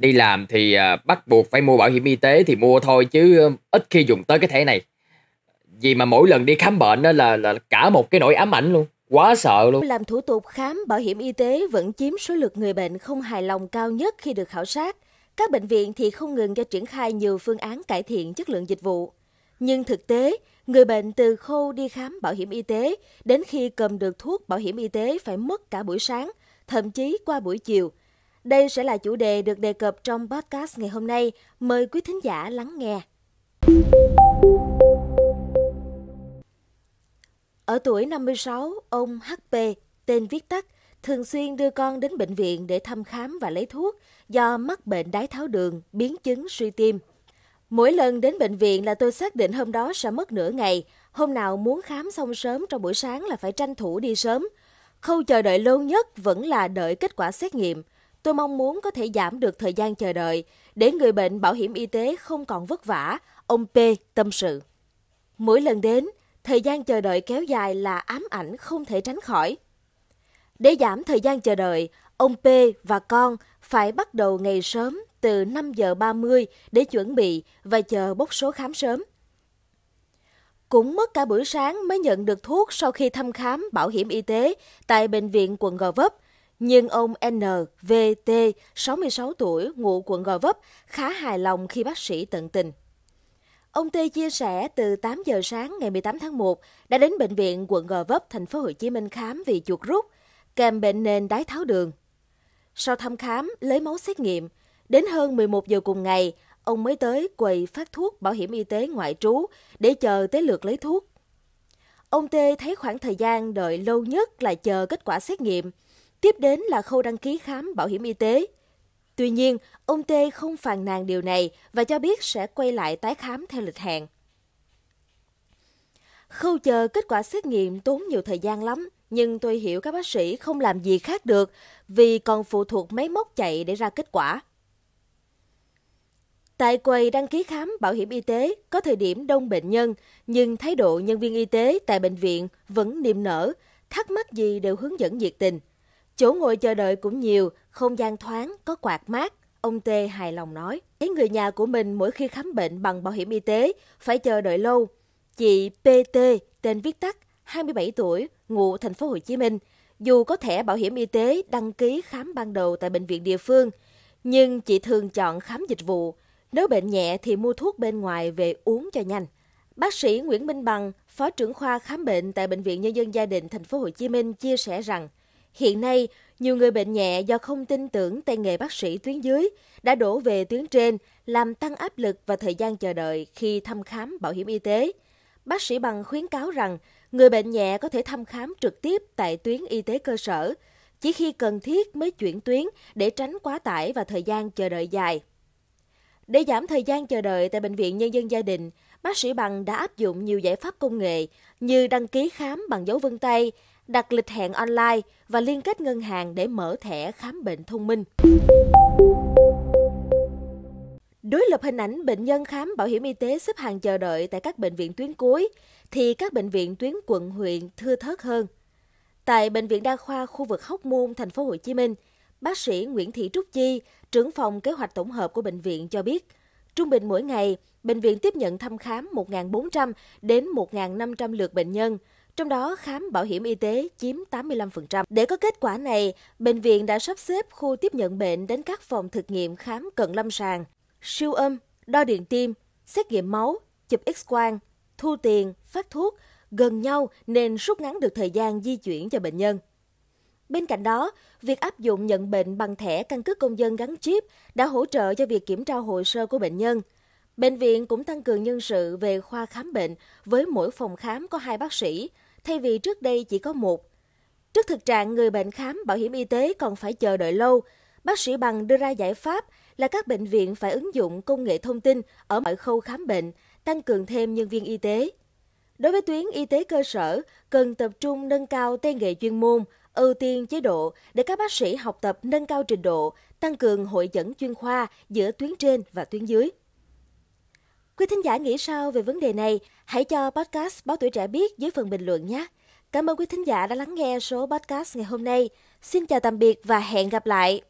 Đi làm thì, à, bắt buộc phải mua bảo hiểm y tế thì mua thôi chứ, ít khi dùng tới cái thẻ này. Vì mà mỗi lần đi khám bệnh đó là là cả một cái nỗi ám ảnh luôn, quá sợ luôn. Làm thủ tục khám bảo hiểm y tế vẫn chiếm số lượt người bệnh không hài lòng cao nhất khi được khảo sát. Các bệnh viện thì không ngừng cho triển khai nhiều phương án cải thiện chất lượng dịch vụ. Nhưng thực tế, người bệnh từ khâu đi khám bảo hiểm y tế đến khi cầm được thuốc bảo hiểm y tế phải mất cả buổi sáng, thậm chí qua buổi chiều. Đây sẽ là chủ đề được đề cập trong podcast ngày hôm nay. Mời quý thính giả lắng nghe. Ở tuổi 56, ông HP, tên viết tắt, thường xuyên đưa con đến bệnh viện để thăm khám và lấy thuốc do mắc bệnh đái tháo đường, biến chứng suy tim. Mỗi lần đến bệnh viện là tôi xác định hôm đó sẽ mất nửa ngày. Hôm nào muốn khám xong sớm trong buổi sáng là phải tranh thủ đi sớm. Khâu chờ đợi lâu nhất vẫn là đợi kết quả xét nghiệm. Tôi mong muốn có thể giảm được thời gian chờ đợi để người bệnh bảo hiểm y tế không còn vất vả, ông P tâm sự. Mỗi lần đến, thời gian chờ đợi kéo dài là ám ảnh không thể tránh khỏi. Để giảm thời gian chờ đợi, ông P và con phải bắt đầu ngày sớm từ 5 giờ 30 để chuẩn bị và chờ bốc số khám sớm. Cũng mất cả buổi sáng mới nhận được thuốc sau khi thăm khám bảo hiểm y tế tại bệnh viện quận Gò Vấp. Nhưng ông NVT, 66 tuổi, ngụ quận Gò Vấp, khá hài lòng khi bác sĩ tận tình. Ông T chia sẻ từ 8 giờ sáng ngày 18 tháng 1 đã đến bệnh viện quận Gò Vấp, thành phố Hồ Chí Minh khám vì chuột rút, kèm bệnh nền đái tháo đường. Sau thăm khám, lấy máu xét nghiệm, đến hơn 11 giờ cùng ngày, ông mới tới quầy phát thuốc bảo hiểm y tế ngoại trú để chờ tới lượt lấy thuốc. Ông T thấy khoảng thời gian đợi lâu nhất là chờ kết quả xét nghiệm, tiếp đến là khâu đăng ký khám bảo hiểm y tế. Tuy nhiên, ông T không phàn nàn điều này và cho biết sẽ quay lại tái khám theo lịch hẹn. Khâu chờ kết quả xét nghiệm tốn nhiều thời gian lắm, nhưng tôi hiểu các bác sĩ không làm gì khác được vì còn phụ thuộc máy móc chạy để ra kết quả. Tại quầy đăng ký khám bảo hiểm y tế có thời điểm đông bệnh nhân, nhưng thái độ nhân viên y tế tại bệnh viện vẫn niềm nở, thắc mắc gì đều hướng dẫn nhiệt tình. Chỗ ngồi chờ đợi cũng nhiều, không gian thoáng, có quạt mát. Ông Tê hài lòng nói, thấy người nhà của mình mỗi khi khám bệnh bằng bảo hiểm y tế phải chờ đợi lâu. Chị PT, tên viết tắt, 27 tuổi, ngụ thành phố Hồ Chí Minh, dù có thẻ bảo hiểm y tế đăng ký khám ban đầu tại bệnh viện địa phương, nhưng chị thường chọn khám dịch vụ. Nếu bệnh nhẹ thì mua thuốc bên ngoài về uống cho nhanh. Bác sĩ Nguyễn Minh Bằng, Phó trưởng khoa khám bệnh tại Bệnh viện Nhân dân Gia đình thành phố Hồ Chí Minh chia sẻ rằng, hiện nay nhiều người bệnh nhẹ do không tin tưởng tay nghề bác sĩ tuyến dưới đã đổ về tuyến trên, làm tăng áp lực và thời gian chờ đợi khi thăm khám bảo hiểm y tế. Bác sĩ Bằng khuyến cáo rằng người bệnh nhẹ có thể thăm khám trực tiếp tại tuyến y tế cơ sở, chỉ khi cần thiết mới chuyển tuyến để tránh quá tải và thời gian chờ đợi dài. Để giảm thời gian chờ đợi tại Bệnh viện Nhân dân Gia đình, bác sĩ Bằng đã áp dụng nhiều giải pháp công nghệ như đăng ký khám bằng dấu vân tay, đặt lịch hẹn online và liên kết ngân hàng để mở thẻ khám bệnh thông minh. Đối lập hình ảnh bệnh nhân khám bảo hiểm y tế xếp hàng chờ đợi tại các bệnh viện tuyến cuối, thì các bệnh viện tuyến quận huyện thưa thớt hơn. Tại bệnh viện đa khoa khu vực Hóc Môn, thành phố Hồ Chí Minh, bác sĩ Nguyễn Thị Trúc Chi, trưởng phòng kế hoạch tổng hợp của bệnh viện cho biết, trung bình mỗi ngày, bệnh viện tiếp nhận thăm khám 1.400 đến 1.500 lượt bệnh nhân, trong đó khám bảo hiểm y tế chiếm 85%. Để có kết quả này, bệnh viện đã sắp xếp khu tiếp nhận bệnh đến các phòng thực nghiệm khám cận lâm sàng, siêu âm, đo điện tim, xét nghiệm máu, chụp x-quang, thu tiền, phát thuốc gần nhau nên rút ngắn được thời gian di chuyển cho bệnh nhân. Bên cạnh đó, việc áp dụng nhận bệnh bằng thẻ căn cước công dân gắn chip đã hỗ trợ cho việc kiểm tra hồ sơ của bệnh nhân. Bệnh viện cũng tăng cường nhân sự về khoa khám bệnh với mỗi phòng khám có hai bác sĩ, thay vì trước đây chỉ có một. Trước thực trạng người bệnh khám bảo hiểm y tế còn phải chờ đợi lâu, bác sĩ Bằng đưa ra giải pháp là các bệnh viện phải ứng dụng công nghệ thông tin ở mọi khâu khám bệnh, tăng cường thêm nhân viên y tế. Đối với tuyến y tế cơ sở, cần tập trung nâng cao tay nghề chuyên môn, ưu tiên chế độ để các bác sĩ học tập nâng cao trình độ, tăng cường hội dẫn chuyên khoa giữa tuyến trên và tuyến dưới. Quý thính giả nghĩ sao về vấn đề này? Hãy cho podcast Báo Tuổi Trẻ biết dưới phần bình luận nhé. Cảm ơn quý thính giả đã lắng nghe số podcast ngày hôm nay. Xin chào tạm biệt và hẹn gặp lại.